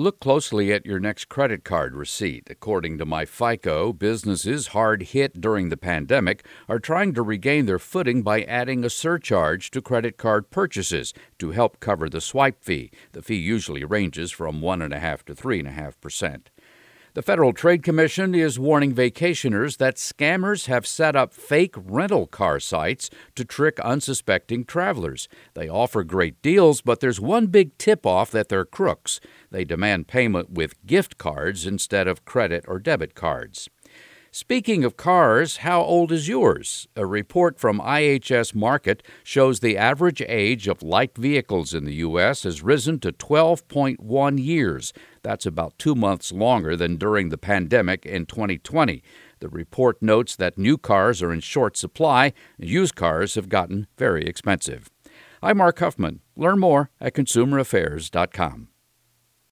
Look closely at your next credit card receipt. According to myFICO, businesses hard hit during the pandemic are trying to regain their footing by adding a surcharge to credit card purchases to help cover the swipe fee. The fee usually ranges from 1.5 to 3.5 percent. The Federal Trade Commission is warning vacationers that scammers have set up fake rental car sites to trick unsuspecting travelers. They offer great deals, but there's one big tip off that they're crooks. They demand payment with gift cards instead of credit or debit cards. Speaking of cars, how old is yours? A report from IHS Markit shows the average age of light vehicles in the U.S. has risen to 12.1 years. That's about two months longer than during the pandemic in 2020. The report notes that new cars are in short supply, and used cars have gotten very expensive. I'm Mark Huffman. Learn more at consumeraffairs.com.